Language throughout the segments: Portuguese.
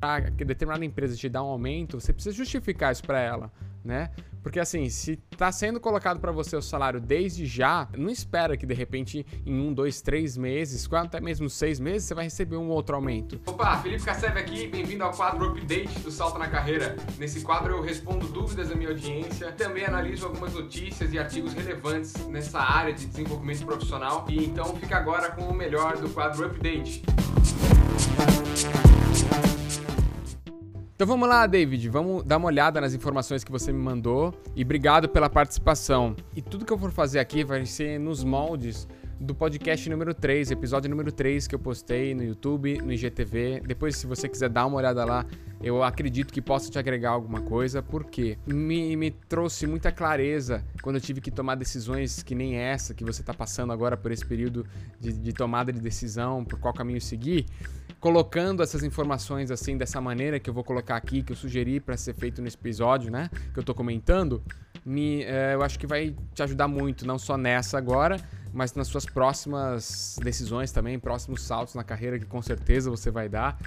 para que determinada empresa te dá um aumento, você precisa justificar isso para ela, né? Porque assim, se tá sendo colocado para você o salário desde já, não espera que de repente em um, dois, três meses, até mesmo seis meses, você vai receber um outro aumento. Opa, Felipe Cassev aqui, bem-vindo ao quadro Update do Salto na Carreira. Nesse quadro eu respondo dúvidas da minha audiência, também analiso algumas notícias e artigos relevantes nessa área de desenvolvimento profissional. E então fica agora com o melhor do quadro Update. Então vamos lá, David, vamos dar uma olhada nas informações que você me mandou. E obrigado pela participação. E tudo que eu for fazer aqui vai ser nos moldes do podcast número 3, episódio número 3 que eu postei no YouTube, no IGTV. Depois, se você quiser dar uma olhada lá, eu acredito que possa te agregar alguma coisa, porque me, me trouxe muita clareza quando eu tive que tomar decisões que nem essa que você está passando agora por esse período de, de tomada de decisão, por qual caminho seguir colocando essas informações assim dessa maneira que eu vou colocar aqui, que eu sugeri para ser feito nesse episódio, né? Que eu tô comentando, me, é, eu acho que vai te ajudar muito, não só nessa agora, mas nas suas próximas decisões também, próximos saltos na carreira que com certeza você vai dar.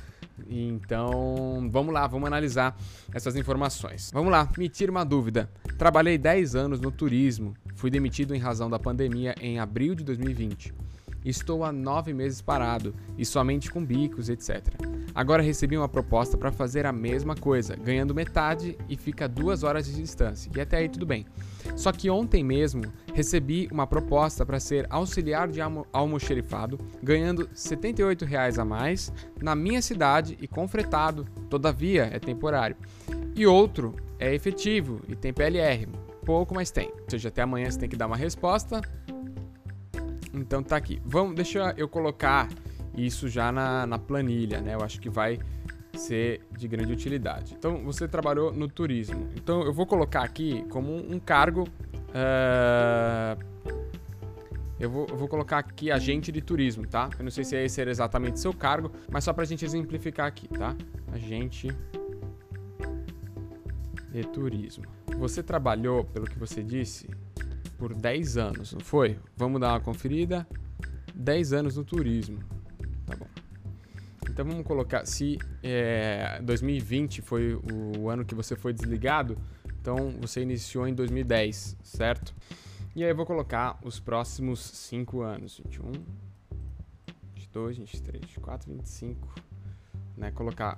Então, vamos lá, vamos analisar essas informações. Vamos lá, me tira uma dúvida. Trabalhei 10 anos no turismo, fui demitido em razão da pandemia em abril de 2020. Estou há nove meses parado e somente com bicos, etc. Agora recebi uma proposta para fazer a mesma coisa, ganhando metade e fica duas horas de distância. E até aí tudo bem. Só que ontem mesmo recebi uma proposta para ser auxiliar de almoxerifado, ganhando 78 reais a mais na minha cidade e com fretado. Todavia é temporário. E outro é efetivo e tem PLR. Pouco, mas tem. Ou seja, até amanhã você tem que dar uma resposta então tá aqui. Vamos, deixa eu colocar isso já na, na planilha, né? Eu acho que vai ser de grande utilidade. Então você trabalhou no turismo. Então eu vou colocar aqui como um cargo. Uh, eu, vou, eu vou colocar aqui agente de turismo, tá? Eu não sei se esse era exatamente seu cargo, mas só pra gente exemplificar aqui, tá? Agente de turismo. Você trabalhou, pelo que você disse, por 10 anos, não foi? Vamos dar uma conferida. 10 anos no turismo. Tá bom. Então vamos colocar. Se é, 2020 foi o ano que você foi desligado, então você iniciou em 2010, certo? E aí eu vou colocar os próximos 5 anos: 21, 22, 23, 24, 25. Né? Colocar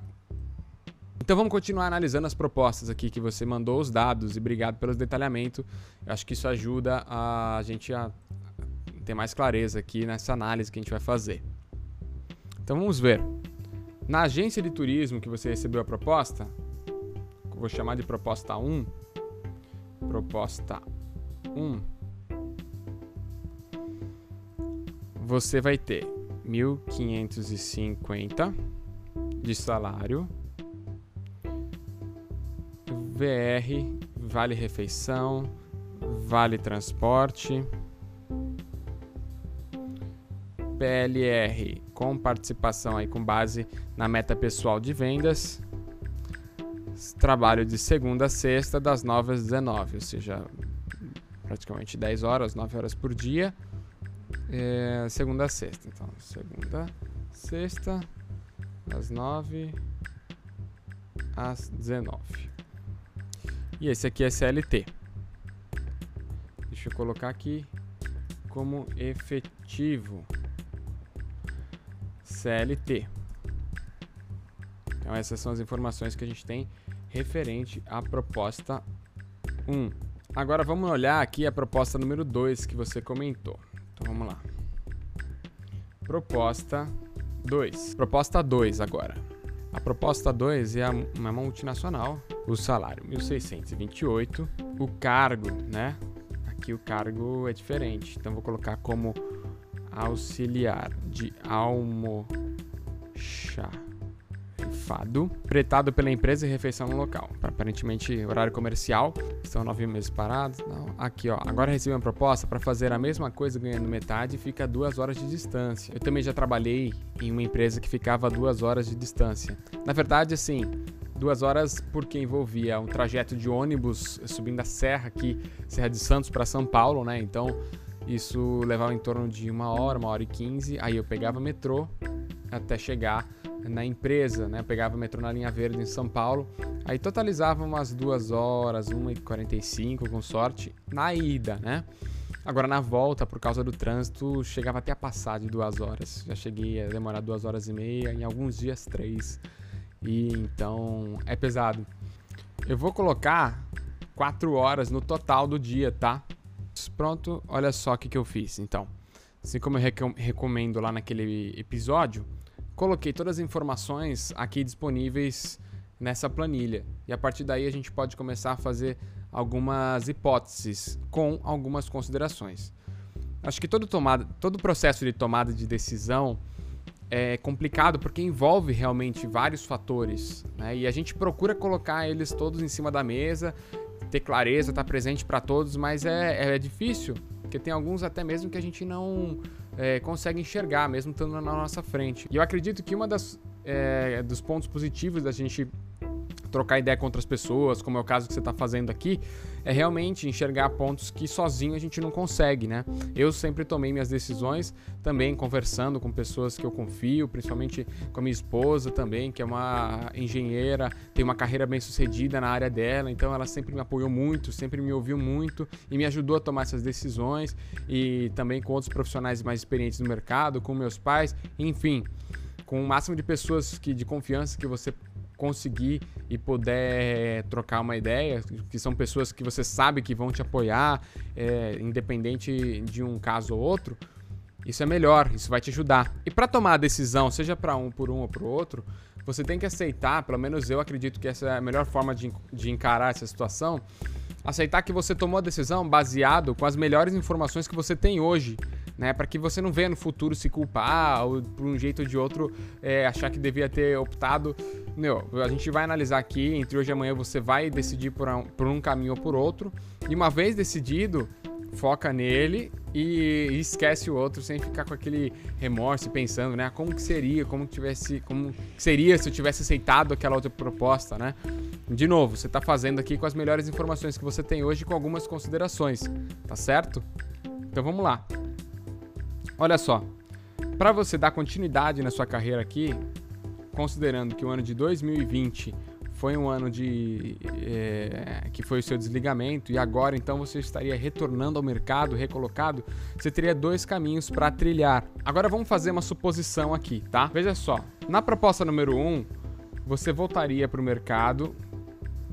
então vamos continuar analisando as propostas aqui que você mandou, os dados, e obrigado pelo detalhamento. Eu acho que isso ajuda a gente a ter mais clareza aqui nessa análise que a gente vai fazer. Então vamos ver. Na agência de turismo que você recebeu a proposta, vou chamar de proposta 1, proposta 1, você vai ter 1.550 de salário VR, vale refeição, vale transporte, PLR com participação aí com base na meta pessoal de vendas, trabalho de segunda a sexta das 9 às 19, ou seja, praticamente 10 horas, 9 horas por dia, é, segunda a sexta. Então, segunda, sexta, das 9 às 19. E esse aqui é CLT. Deixa eu colocar aqui como efetivo. CLT. Então essas são as informações que a gente tem referente à proposta 1. Agora vamos olhar aqui a proposta número 2 que você comentou. Então vamos lá. Proposta 2. Proposta 2 agora. A proposta 2 é uma multinacional o salário 1628, o cargo, né? Aqui o cargo é diferente, então vou colocar como auxiliar de almoxarifado, pretado pela empresa e refeição no local. Aparentemente, horário comercial, estão nove meses parados. Não. Aqui, ó, agora recebi uma proposta para fazer a mesma coisa ganhando metade e fica a duas horas de distância. Eu também já trabalhei em uma empresa que ficava a duas horas de distância. Na verdade, assim, Duas horas porque envolvia um trajeto de ônibus subindo a serra aqui, Serra de Santos para São Paulo, né? Então isso levava em torno de uma hora, uma hora e quinze. Aí eu pegava metrô até chegar na empresa, né? pegava metrô na linha verde em São Paulo. Aí totalizava umas duas horas, 1h45 com sorte, na ida, né? Agora na volta, por causa do trânsito, chegava até a passar de duas horas. Já cheguei a demorar duas horas e meia, em alguns dias três. E então é pesado. Eu vou colocar quatro horas no total do dia, tá? Pronto, olha só o que, que eu fiz. Então, assim como eu recomendo lá naquele episódio, coloquei todas as informações aqui disponíveis nessa planilha. E a partir daí a gente pode começar a fazer algumas hipóteses com algumas considerações. Acho que todo, tomada, todo processo de tomada de decisão é complicado porque envolve realmente vários fatores. Né? E a gente procura colocar eles todos em cima da mesa, ter clareza, estar presente para todos, mas é, é difícil, porque tem alguns até mesmo que a gente não é, consegue enxergar, mesmo estando na nossa frente. E eu acredito que uma das é, dos pontos positivos da gente trocar ideia com outras pessoas, como é o caso que você está fazendo aqui, é realmente enxergar pontos que sozinho a gente não consegue, né? Eu sempre tomei minhas decisões também conversando com pessoas que eu confio, principalmente com a minha esposa também, que é uma engenheira, tem uma carreira bem sucedida na área dela, então ela sempre me apoiou muito, sempre me ouviu muito e me ajudou a tomar essas decisões e também com outros profissionais mais experientes no mercado, com meus pais, enfim, com o máximo de pessoas que de confiança que você conseguir e puder trocar uma ideia, que são pessoas que você sabe que vão te apoiar, é, independente de um caso ou outro, isso é melhor, isso vai te ajudar. E para tomar a decisão, seja para um por um ou para o outro, você tem que aceitar, pelo menos eu acredito que essa é a melhor forma de, de encarar essa situação, aceitar que você tomou a decisão baseado com as melhores informações que você tem hoje né? Para que você não venha no futuro se culpar ou por um jeito ou de outro é, achar que devia ter optado. Meu, a gente vai analisar aqui, entre hoje e amanhã você vai decidir por um, por um caminho ou por outro. E uma vez decidido, foca nele e esquece o outro sem ficar com aquele remorso pensando, né? Como que seria, como que tivesse, como que seria se eu tivesse aceitado aquela outra proposta, né? De novo, você está fazendo aqui com as melhores informações que você tem hoje com algumas considerações, tá certo? Então vamos lá. Olha só, para você dar continuidade na sua carreira aqui, considerando que o ano de 2020 foi um ano de é, que foi o seu desligamento e agora então você estaria retornando ao mercado, recolocado, você teria dois caminhos para trilhar. Agora vamos fazer uma suposição aqui, tá? Veja só, na proposta número 1, um, você voltaria para o mercado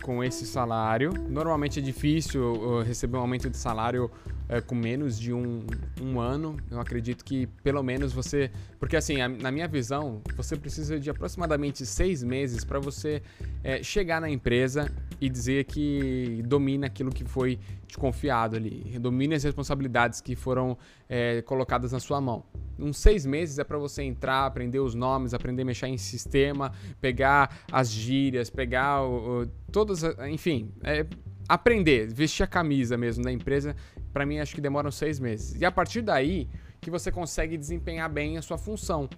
com esse salário. Normalmente é difícil uh, receber um aumento de salário é, com menos de um, um ano. Eu acredito que pelo menos você. Porque, assim, a, na minha visão, você precisa de aproximadamente seis meses para você é, chegar na empresa e dizer que domina aquilo que foi te confiado ali, domina as responsabilidades que foram é, colocadas na sua mão. Uns seis meses é para você entrar, aprender os nomes, aprender a mexer em sistema, pegar as gírias, pegar o, o, todas, enfim, é, aprender, vestir a camisa mesmo da empresa para mim acho que demoram seis meses. E a partir daí que você consegue desempenhar bem a sua função.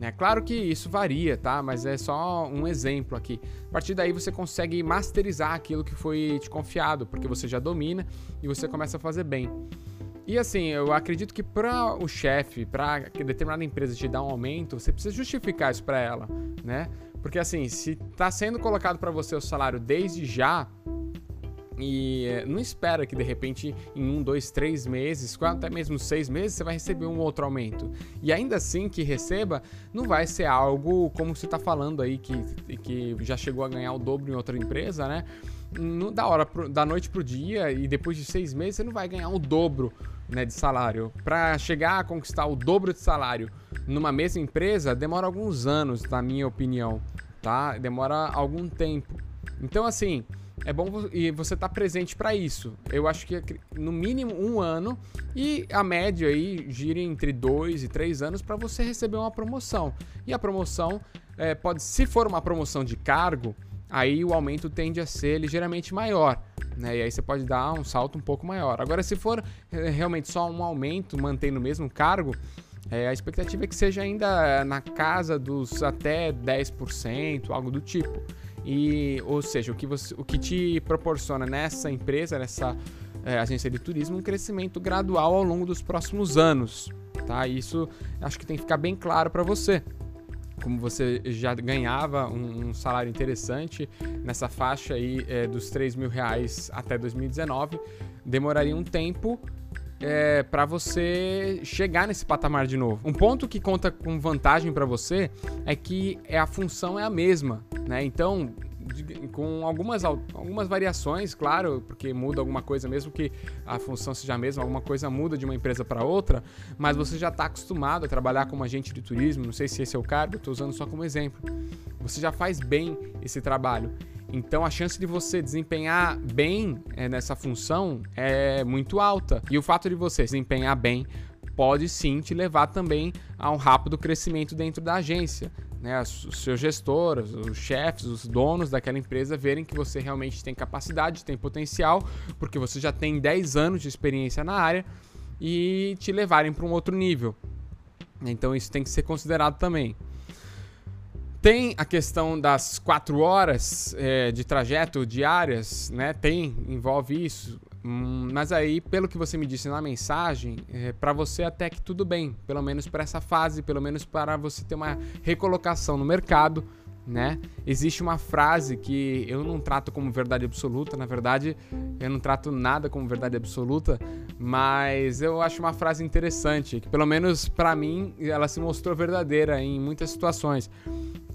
É claro que isso varia, tá? Mas é só um exemplo aqui. A partir daí você consegue masterizar aquilo que foi te confiado, porque você já domina e você começa a fazer bem. E assim, eu acredito que para o chefe, para determinada empresa te dar um aumento, você precisa justificar isso para ela, né? Porque assim, se está sendo colocado para você o salário desde já, e eh, não espera que de repente em um, dois, três meses, até mesmo seis meses, você vai receber um outro aumento. E ainda assim que receba, não vai ser algo como você está falando aí, que, que já chegou a ganhar o dobro em outra empresa, né? Da hora, pro, da noite pro dia e depois de seis meses você não vai ganhar o dobro né, de salário. Para chegar a conquistar o dobro de salário numa mesma empresa demora alguns anos, na minha opinião, tá? Demora algum tempo. Então assim, é bom e você estar tá presente para isso. Eu acho que no mínimo um ano e a média aí gira entre dois e três anos para você receber uma promoção. E a promoção é, pode, se for uma promoção de cargo, aí o aumento tende a ser ligeiramente maior. Né? E aí você pode dar um salto um pouco maior. Agora, se for é, realmente só um aumento, mantendo o mesmo cargo, é, a expectativa é que seja ainda na casa dos até 10%, algo do tipo. E, ou seja, o que, você, o que te proporciona nessa empresa, nessa é, agência de turismo, um crescimento gradual ao longo dos próximos anos. Tá? Isso acho que tem que ficar bem claro para você. como você já ganhava um, um salário interessante nessa faixa aí é, dos 3 mil reais até 2019, demoraria um tempo é, para você chegar nesse patamar de novo. Um ponto que conta com vantagem para você é que é, a função é a mesma, né? Então, com algumas, algumas variações, claro, porque muda alguma coisa, mesmo que a função seja a mesma, alguma coisa muda de uma empresa para outra, mas você já está acostumado a trabalhar como agente de turismo, não sei se esse é o cargo, estou usando só como exemplo. Você já faz bem esse trabalho. Então a chance de você desempenhar bem é, nessa função é muito alta. E o fato de você desempenhar bem pode sim te levar também a um rápido crescimento dentro da agência. Né, os seus gestores, os chefes, os donos daquela empresa verem que você realmente tem capacidade, tem potencial, porque você já tem 10 anos de experiência na área e te levarem para um outro nível. Então isso tem que ser considerado também. Tem a questão das quatro horas é, de trajeto diárias, né? Tem, envolve isso. Hum, mas aí, pelo que você me disse na mensagem, é, para você até que tudo bem, pelo menos para essa fase, pelo menos para você ter uma recolocação no mercado, né? Existe uma frase que eu não trato como verdade absoluta, na verdade, eu não trato nada como verdade absoluta, mas eu acho uma frase interessante, que pelo menos para mim ela se mostrou verdadeira em muitas situações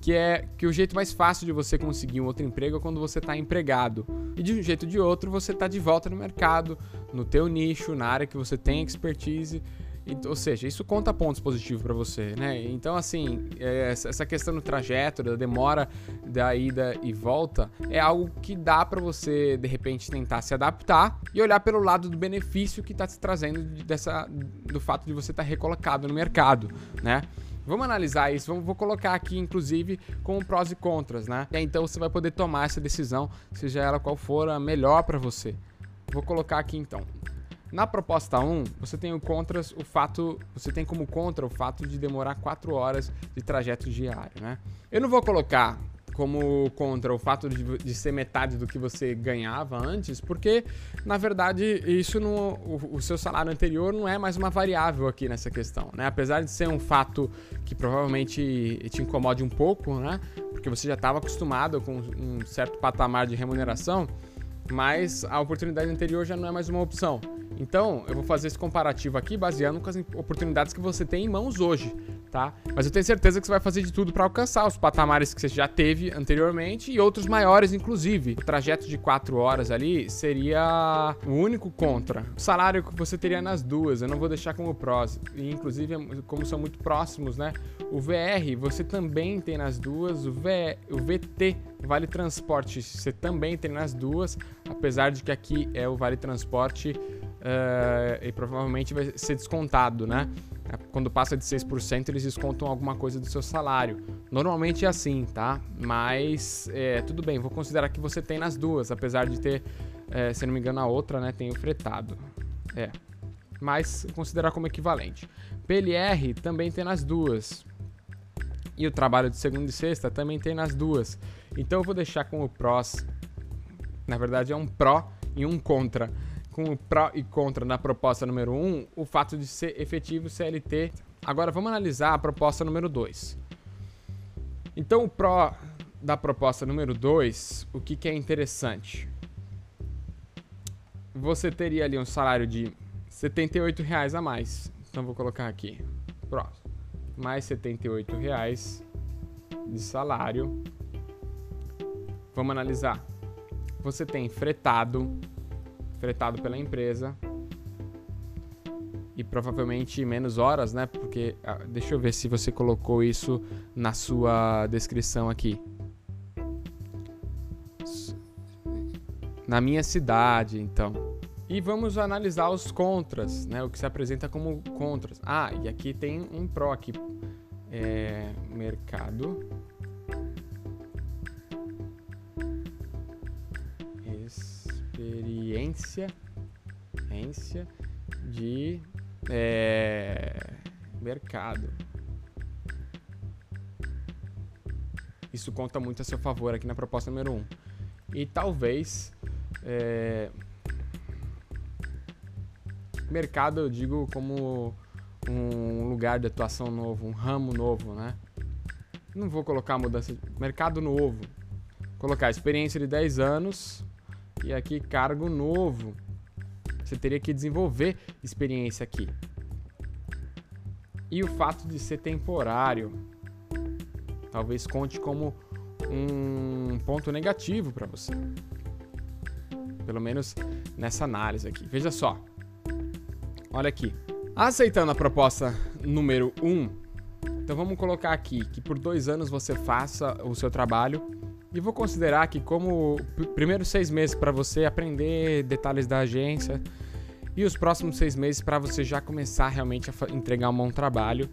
que é que o jeito mais fácil de você conseguir um outro emprego é quando você está empregado. E de um jeito ou de outro, você está de volta no mercado, no teu nicho, na área que você tem expertise. Ou seja, isso conta pontos positivos para você, né? Então, assim, é, essa questão do trajeto, da demora da ida e volta, é algo que dá para você, de repente, tentar se adaptar e olhar pelo lado do benefício que está se trazendo dessa, do fato de você estar tá recolocado no mercado, né? Vamos analisar isso, vamos, vou colocar aqui, inclusive, com prós e contras, né? E então você vai poder tomar essa decisão, seja ela qual for a melhor para você. Vou colocar aqui então. Na proposta 1, você tem o contras, o fato, você tem como contra o fato de demorar 4 horas de trajeto diário, né? Eu não vou colocar como contra o fato de, de, ser metade do que você ganhava antes, porque na verdade isso no o, o, seu salário anterior não é mais uma variável aqui nessa questão, né? Apesar de ser um fato que provavelmente te incomode um pouco, né? Porque você já estava acostumado com um certo patamar de remuneração, mas a oportunidade anterior já não é mais uma opção. Então, eu vou fazer esse comparativo aqui baseando com as oportunidades que você tem em mãos hoje tá? Mas eu tenho certeza que você vai fazer de tudo para alcançar os patamares que você já teve anteriormente e outros maiores, inclusive. O trajeto de 4 horas ali seria o único contra. O salário que você teria nas duas, eu não vou deixar como prós. E, inclusive, como são muito próximos, né? O VR você também tem nas duas. O, v, o VT, Vale Transporte, você também tem nas duas. Apesar de que aqui é o Vale Transporte uh, e provavelmente vai ser descontado, né? Quando passa de 6%, eles descontam alguma coisa do seu salário. Normalmente é assim, tá? Mas é, tudo bem, vou considerar que você tem nas duas, apesar de ter, é, se não me engano, a outra, né? Tem o fretado. É. Mas considerar como equivalente. PLR também tem nas duas. E o trabalho de segunda e sexta também tem nas duas. Então eu vou deixar com o prós. Na verdade é um pró e um contra com o pró e contra na proposta número 1, um, o fato de ser efetivo CLT. Agora vamos analisar a proposta número 2. Então, o pró da proposta número 2, o que, que é interessante? Você teria ali um salário de R$ reais a mais. Então, vou colocar aqui. Próximo. Mais R$ reais de salário. Vamos analisar. Você tem fretado, fretado pela empresa. E provavelmente menos horas, né? Porque ah, deixa eu ver se você colocou isso na sua descrição aqui. Na minha cidade, então. E vamos analisar os contras, né? O que se apresenta como contras. Ah, e aqui tem um pró aqui. É, mercado experiência de é, mercado. Isso conta muito a seu favor aqui na proposta número 1. Um. E talvez é, mercado eu digo como um lugar de atuação novo, um ramo novo, né? Não vou colocar mudança de mercado novo. Colocar experiência de 10 anos e aqui cargo novo. Você teria que desenvolver experiência aqui. E o fato de ser temporário talvez conte como um ponto negativo para você. Pelo menos nessa análise aqui. Veja só. Olha aqui. Aceitando a proposta número 1, um, então vamos colocar aqui que por dois anos você faça o seu trabalho e vou considerar que como primeiros seis meses para você aprender detalhes da agência e os próximos seis meses para você já começar realmente a entregar um bom trabalho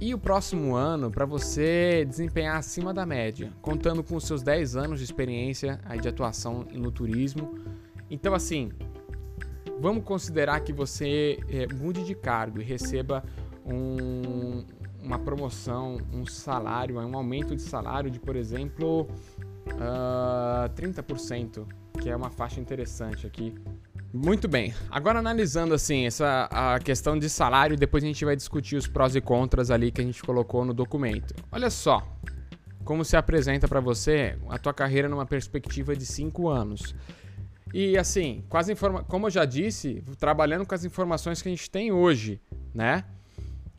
e o próximo ano para você desempenhar acima da média, contando com os seus 10 anos de experiência aí de atuação no turismo. Então assim, vamos considerar que você é, mude de cargo e receba um, uma promoção, um salário, um aumento de salário de, por exemplo, uh, ah, 30%, que é uma faixa interessante aqui. Muito bem. Agora analisando assim essa a questão de salário, depois a gente vai discutir os prós e contras ali que a gente colocou no documento. Olha só, como se apresenta para você a tua carreira numa perspectiva de 5 anos. E assim, com as informa como eu já disse, trabalhando com as informações que a gente tem hoje, né?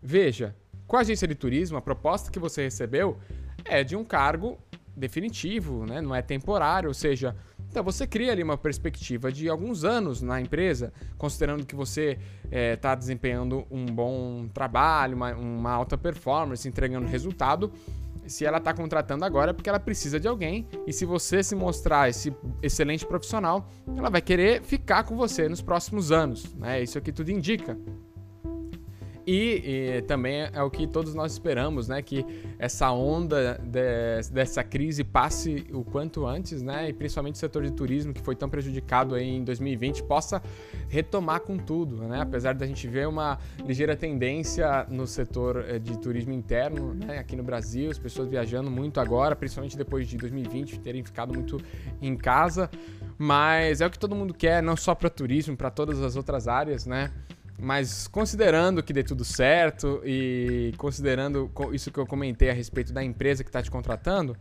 Veja, com a agência de turismo, a proposta que você recebeu é de um cargo definitivo, né? não é temporário, ou seja, então você cria ali uma perspectiva de alguns anos na empresa, considerando que você está eh, é, desempenhando um bom trabalho, uma, uma, alta performance, entregando resultado. Se ela está contratando agora é porque ela precisa de alguém, e se você se mostrar esse excelente profissional, ela vai querer ficar com você nos próximos anos. Né? Isso aqui tudo indica. E, e, também é o que todos nós esperamos, né? Que essa onda de, dessa crise passe o quanto antes, né? E principalmente o setor de turismo, que foi tão prejudicado aí em 2020, possa retomar com tudo, né? Apesar da gente ver uma ligeira tendência no setor eh, de turismo interno, né? Aqui no Brasil, as pessoas viajando muito agora, principalmente depois de 2020 terem ficado muito em casa. Mas é o que todo mundo quer, não só para turismo, para todas as outras áreas, né? Mas considerando que dê tudo certo e considerando isso que eu comentei a respeito da empresa que está te contratando,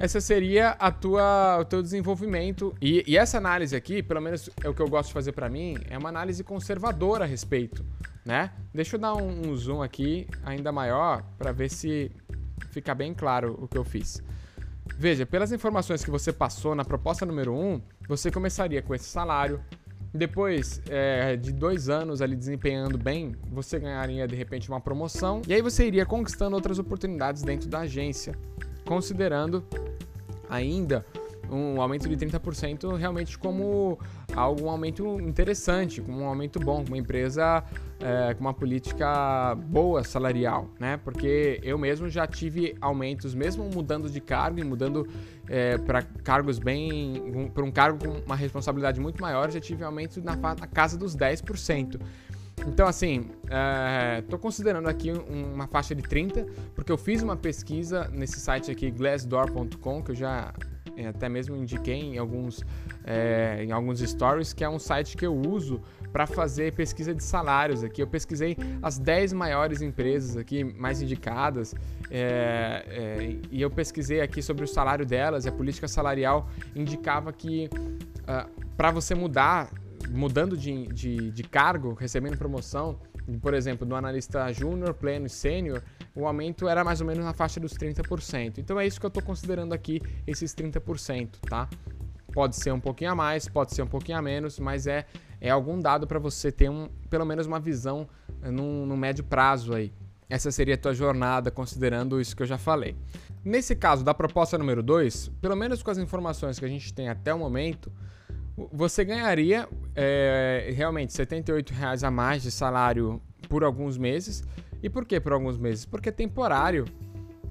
essa seria a tua, o teu desenvolvimento. E, e essa análise aqui, pelo menos é o que eu gosto de fazer para mim, é uma análise conservadora a respeito, né? Deixa eu dar um, um zoom aqui ainda maior para ver se fica bem claro o que eu fiz. Veja, pelas informações que você passou na proposta número 1, um, você começaria com esse salário, depois é, de dois anos ali desempenhando bem, você ganharia de repente uma promoção. E aí você iria conquistando outras oportunidades dentro da agência, considerando ainda um aumento de 30% realmente como algo um aumento interessante, como um aumento bom, uma empresa é, com uma política boa salarial, né? Porque eu mesmo já tive aumentos, mesmo mudando de cargo e mudando é, para cargos bem, para um cargo com uma responsabilidade muito maior, já tive aumento na, na casa dos 10%. Então, assim, estou é, considerando aqui uma faixa de 30, porque eu fiz uma pesquisa nesse site aqui, glassdoor.com, que eu já até mesmo indiquei em alguns, é, em alguns stories, que é um site que eu uso para fazer pesquisa de salários aqui. Eu pesquisei as 10 maiores empresas aqui mais indicadas é, é, e eu pesquisei aqui sobre o salário delas a política salarial indicava que uh, ah, para você mudar, mudando de, de, de cargo, recebendo promoção, por exemplo, do analista júnior, pleno e sênior, o aumento era mais ou menos na faixa dos 30%. Então é isso que eu estou considerando aqui, esses 30%, tá? Pode ser um pouquinho a mais, pode ser um pouquinho a menos, mas é, é algum dado para você ter um, pelo menos uma visão eh, no, no médio prazo aí. Essa seria a tua jornada, considerando isso que eu já falei. Nesse caso da proposta número 2, pelo menos com as informações que a gente tem até o momento, você ganharia é, realmente R$ 78,00 a mais de salário por alguns meses. E por que por alguns meses? Porque é temporário.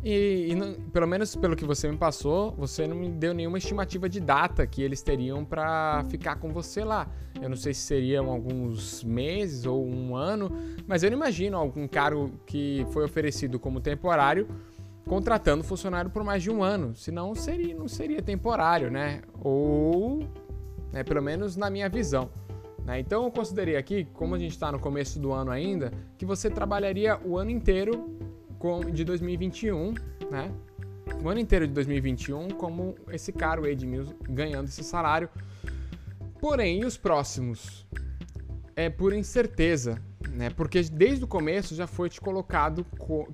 E, e não, pelo menos pelo que você me passou, você não me deu nenhuma estimativa de data que eles teriam para ficar com você lá. Eu não sei se seriam alguns meses ou um ano, mas eu não imagino algum cargo que foi oferecido como temporário contratando funcionário por mais de um ano. Senão seria, não seria temporário, né? Ou né? pelo menos na minha visão. Né? Então eu considerei aqui, como a gente está no começo do ano ainda, que você trabalharia o ano inteiro de 2021, né? o ano inteiro de 2021 como esse cara, o Ed Mills, ganhando esse salário. Porém, e os próximos? É por incerteza, né? Porque desde o começo já foi te colocado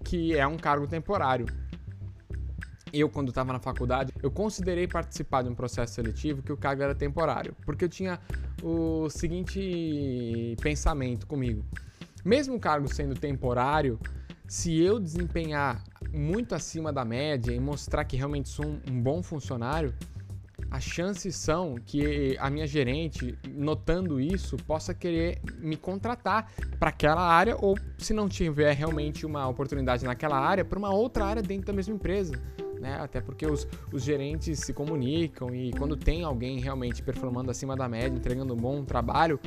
que é um cargo temporário. Eu, quando estava na faculdade, eu considerei participar de um processo seletivo que o cargo era temporário, porque eu tinha o seguinte pensamento comigo. Mesmo o cargo sendo temporário, se eu desempenhar muito acima da média e mostrar que realmente sou um bom funcionário, as chances são que a minha gerente, notando isso, possa querer me contratar para aquela área ou, se não tiver realmente uma oportunidade naquela área, para uma outra área dentro da mesma empresa né? Até porque os, os gerentes se comunicam e quando tem alguém realmente performando acima da média, entregando um bom trabalho,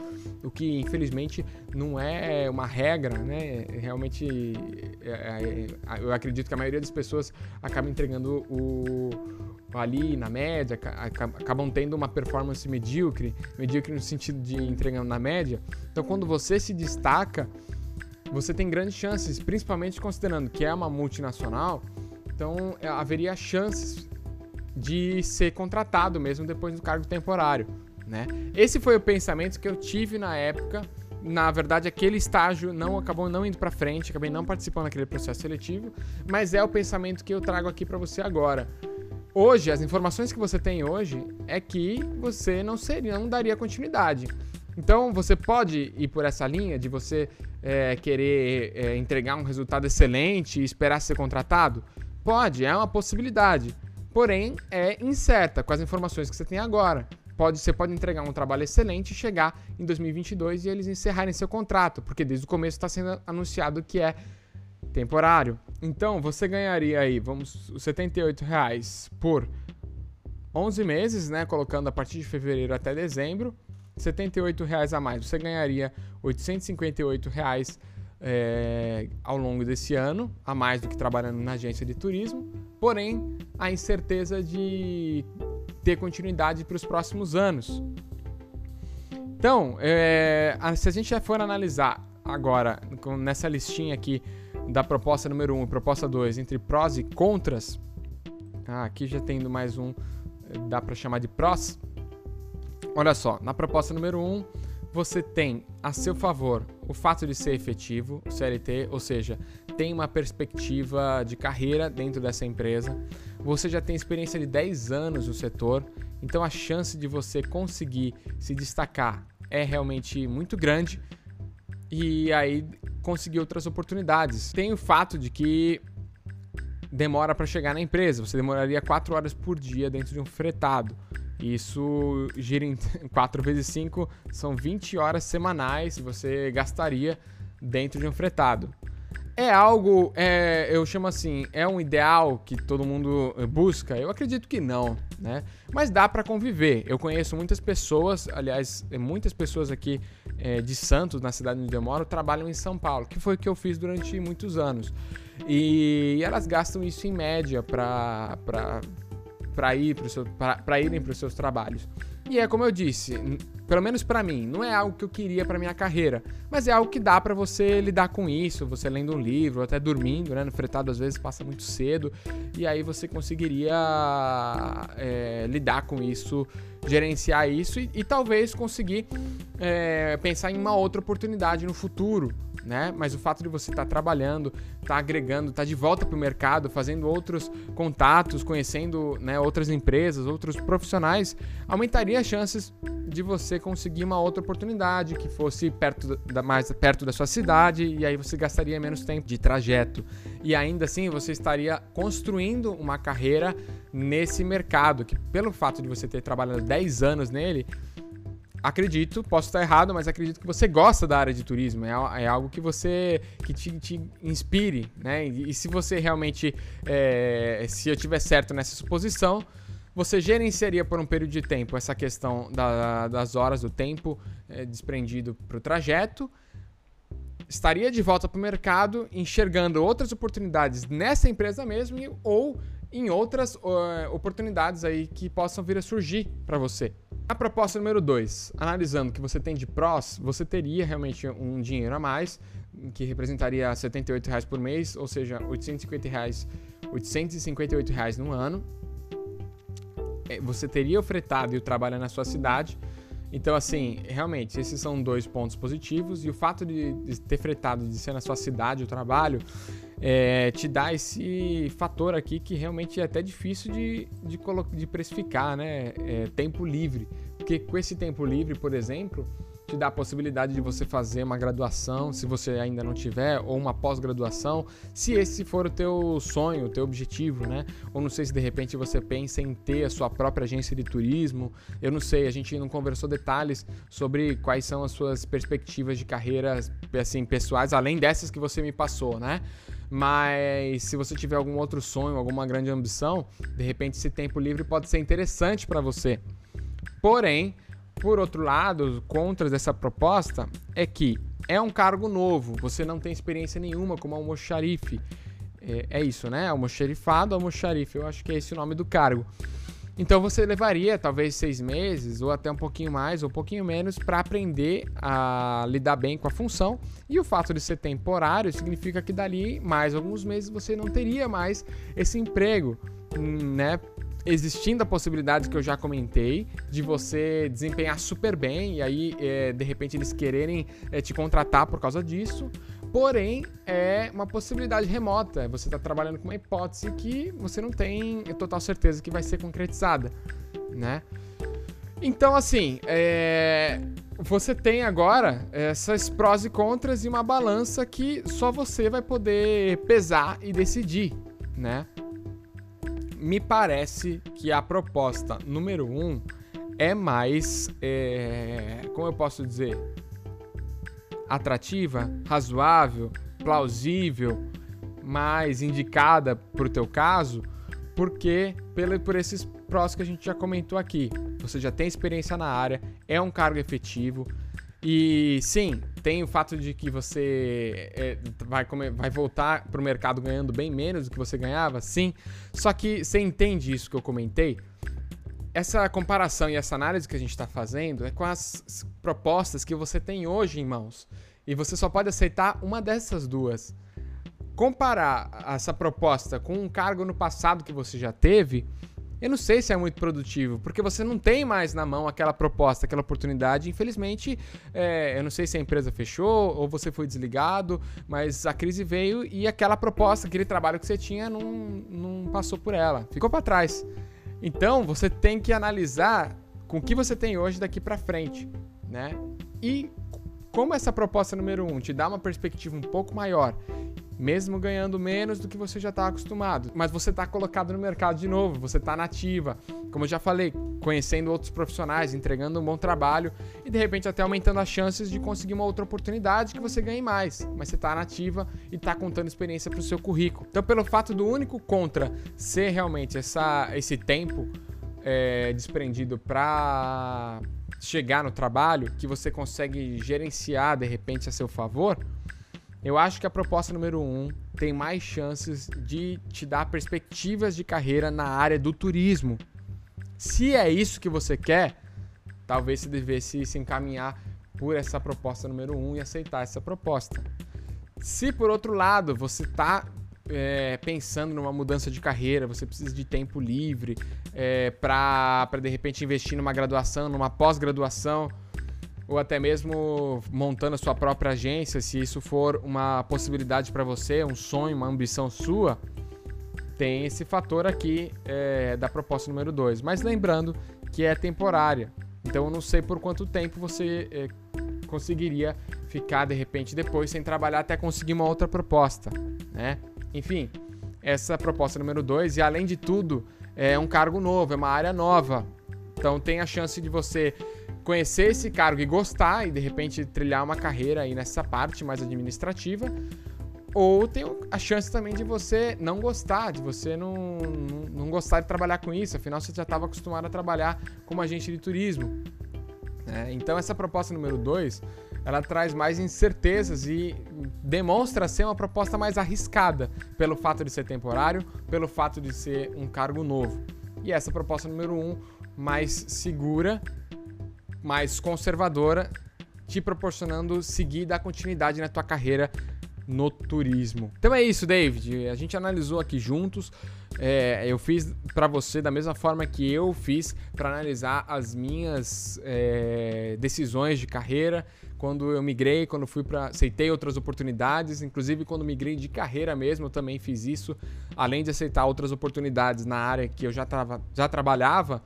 o que infelizmente não é uma regra, né? Realmente é, é, eu acredito que a maioria das pessoas acaba entregando o ali na média, acabam tendo uma performance medíocre, medíocre no sentido de entregando na média. Então, quando você se destaca, você tem grandes chances, principalmente considerando que é uma multinacional, então é, haveria chances de ser contratado mesmo depois do cargo temporário. Né? Esse foi o pensamento que eu tive na época. Na verdade, aquele estágio não acabou não indo para frente, acabei não participando daquele processo seletivo, mas é o pensamento que eu trago aqui para você agora. Hoje, as informações que você tem hoje é que você não seria, não daria continuidade. Então, você pode ir por essa linha de você é, querer é, entregar um resultado excelente e esperar ser contratado? Pode, é uma possibilidade. Porém, é incerta com as informações que você tem agora. Pode, você pode entregar um trabalho excelente e chegar em 2022 e eles encerrarem seu contrato, porque desde o começo está sendo anunciado que é temporário. Então, você ganharia aí, vamos, os 78 reais por 11 meses, né, colocando a partir de fevereiro até dezembro, 78 reais a mais. Você ganharia 858 reais é, ao longo desse ano, a mais do que trabalhando na agência de turismo, porém a incerteza de ter continuidade para os próximos anos. Então, é, se a gente já for analisar agora, nessa listinha aqui da proposta número 1 um e proposta 2, entre prós e contras, ah, aqui já tendo mais um, dá para chamar de prós. Olha só, na proposta número 1, um, você tem a seu favor o fato de ser efetivo, CLT, ou seja, tem uma perspectiva de carreira dentro dessa empresa. Você já tem experiência de 10 anos no setor, então a chance de você conseguir se destacar é realmente muito grande e aí conseguir outras oportunidades. Tem o fato de que demora para chegar na empresa, você demoraria 4 horas por dia dentro de um fretado. Isso gira em 4 vezes 5, são 20 horas semanais que você gastaria dentro de um fretado. É algo, é, eu chamo assim, é um ideal que todo mundo busca? Eu acredito que não, né? Mas dá para conviver. Eu conheço muitas pessoas, aliás, muitas pessoas aqui é, de Santos, na cidade onde eu moro, trabalham em São Paulo, que foi o que eu fiz durante muitos anos. E elas gastam isso em média para para ir para irem para os seus trabalhos. E é como eu disse, pelo menos para mim, não é algo que eu queria para minha carreira, mas é algo que dá para você lidar com isso, você lendo um livro, até dormindo, né? No fretado às vezes passa muito cedo e aí você conseguiria é, lidar com isso, gerenciar isso e, e talvez conseguir é, pensar em uma outra oportunidade no futuro né? Mas o fato de você estar tá trabalhando, estar tá agregando, estar tá de volta para o mercado, fazendo outros contatos, conhecendo né, outras empresas, outros profissionais, aumentaria as chances de você conseguir uma outra oportunidade que fosse perto da, mais perto da sua cidade e aí você gastaria menos tempo de trajeto. E ainda assim você estaria construindo uma carreira nesse mercado, que pelo fato de você ter trabalhado 10 anos nele, acredito, posso estar errado, mas acredito que você gosta da área de turismo. É, é algo que você que te, te inspire, né? E, e, se você realmente, é, se eu tiver certo nessa suposição, você gerenciaria por um período de tempo essa questão da, das horas, do tempo é, desprendido para o trajeto. Estaria de volta para o mercado, enxergando outras oportunidades nessa empresa mesmo ou em outras uh, oportunidades aí que possam vir a surgir para você. A proposta número 2, analisando o que você tem de prós, você teria realmente um dinheiro a mais, que representaria 78 reais por mês, ou seja, 850 reais 858 reais no ano. É, você teria o fretado e o trabalho é na sua cidade. Então, assim, realmente, esses são dois pontos positivos. E o fato de, de ter fretado, de ser na sua cidade o trabalho, é, te dá esse fator aqui que realmente é até difícil de, de, de precificar, né? É, tempo livre. Porque com esse tempo livre, por exemplo, te dá a possibilidade de você fazer uma graduação, se você ainda não tiver, ou uma pós-graduação, se esse for o teu sonho, o teu objetivo, né? Ou não sei se de repente você pensa em ter a sua própria agência de turismo. Eu não sei, a gente não conversou detalhes sobre quais são as suas perspectivas de carreira assim pessoais, além dessas que você me passou, né? Mas se você tiver algum outro sonho, alguma grande ambição, de repente esse tempo livre pode ser interessante para você. Porém, por outro lado, contra dessa proposta é que é um cargo novo, você não tem experiência nenhuma como almoxarife. É, é isso, né? Almoxarifado, almoxarife, eu acho que é esse o nome do cargo. Então você levaria talvez seis meses, ou até um pouquinho mais, ou um pouquinho menos, para aprender a lidar bem com a função. E o fato de ser temporário significa que dali mais alguns meses você não teria mais esse emprego, né? Existindo a possibilidade que eu já comentei de você desempenhar super bem e aí é, de repente eles quererem é, te contratar por causa disso. Porém, é uma possibilidade remota. Você está trabalhando com uma hipótese que você não tem total certeza que vai ser concretizada, né? Então, assim, é... você tem agora essas prós e contras e uma balança que só você vai poder pesar e decidir, né? Me parece que a proposta número um é mais, é, como eu posso dizer, atrativa, razoável, plausível, mais indicada para o teu caso, porque pelo, por esses prós que a gente já comentou aqui. Você já tem experiência na área, é um cargo efetivo, e sim, tem o fato de que você é, vai, comer, vai voltar para o mercado ganhando bem menos do que você ganhava, sim. Só que você entende isso que eu comentei? Essa comparação e essa análise que a gente está fazendo é com as propostas que você tem hoje em mãos. E você só pode aceitar uma dessas duas. Comparar essa proposta com um cargo no passado que você já teve eu não sei se é muito produtivo, porque você não tem mais na mão aquela proposta, aquela oportunidade. Infelizmente, é, eu não sei se a empresa fechou ou você foi desligado, mas a crise veio e aquela proposta, aquele trabalho que você tinha, não, não passou por ela, ficou para trás. Então, você tem que analisar com o que você tem hoje daqui para frente, né? E como essa proposta número um te dá uma perspectiva um pouco maior mesmo ganhando menos do que você já está acostumado. Mas você está colocado no mercado de novo, você está nativa, como eu já falei, conhecendo outros profissionais, entregando um bom trabalho e de repente até aumentando as chances de conseguir uma outra oportunidade que você ganhe mais. Mas você está nativa e está contando experiência para o seu currículo. Então, pelo fato do único contra ser realmente essa, esse tempo é, desprendido para chegar no trabalho, que você consegue gerenciar de repente a seu favor eu acho que a proposta número um tem mais chances de te dar perspectivas de carreira na área do turismo. Se é isso que você quer, talvez você devesse se encaminhar por essa proposta número um e aceitar essa proposta. Se por outro lado você está é, pensando numa mudança de carreira, você precisa de tempo livre é, para de repente investir numa graduação, numa pós-graduação ou até mesmo montando a sua própria agência, se isso for uma possibilidade para você, um sonho, uma ambição sua, tem esse fator aqui é, da proposta número 2. Mas lembrando que é temporária. Então eu não sei por quanto tempo você é, conseguiria ficar de repente depois sem trabalhar até conseguir uma outra proposta, né? Enfim, essa proposta número 2 e além de tudo é um cargo novo, é uma área nova. Então tem a chance de você conhecer esse cargo e gostar e de repente trilhar uma carreira aí nessa parte mais administrativa. Ou tem a chance também de você não gostar, de você não, não, não gostar de trabalhar com isso, afinal você já estava acostumado a trabalhar como agente de turismo. Né? Então essa proposta número 2, ela traz mais incertezas e demonstra ser uma proposta mais arriscada, pelo fato de ser temporário, pelo fato de ser um cargo novo. E essa proposta número 1, um, mais segura mais conservadora, te proporcionando seguir dar continuidade na tua carreira no turismo. Então é isso, David. A gente analisou aqui juntos. É, eu fiz para você da mesma forma que eu fiz para analisar as minhas é, decisões de carreira quando eu migrei, quando fui para aceitei outras oportunidades, inclusive quando migrei de carreira mesmo, eu também fiz isso, além de aceitar outras oportunidades na área que eu já, tava, já trabalhava.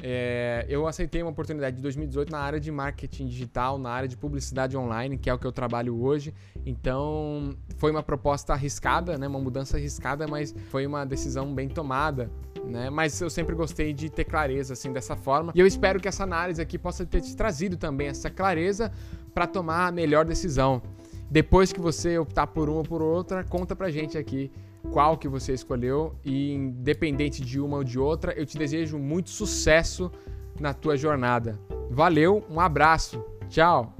É, eu aceitei uma oportunidade de 2018 na área de marketing digital, na área de publicidade online, que é o que eu trabalho hoje. Então, foi uma proposta arriscada, né? uma mudança arriscada, mas foi uma decisão bem tomada. Né? Mas eu sempre gostei de ter clareza assim dessa forma. E eu espero que essa análise aqui possa ter te trazido também essa clareza para tomar a melhor decisão. Depois que você optar por uma ou por outra, conta pra gente aqui qual que você escolheu e independente de uma ou de outra, eu te desejo muito sucesso na tua jornada. Valeu, um abraço. Tchau.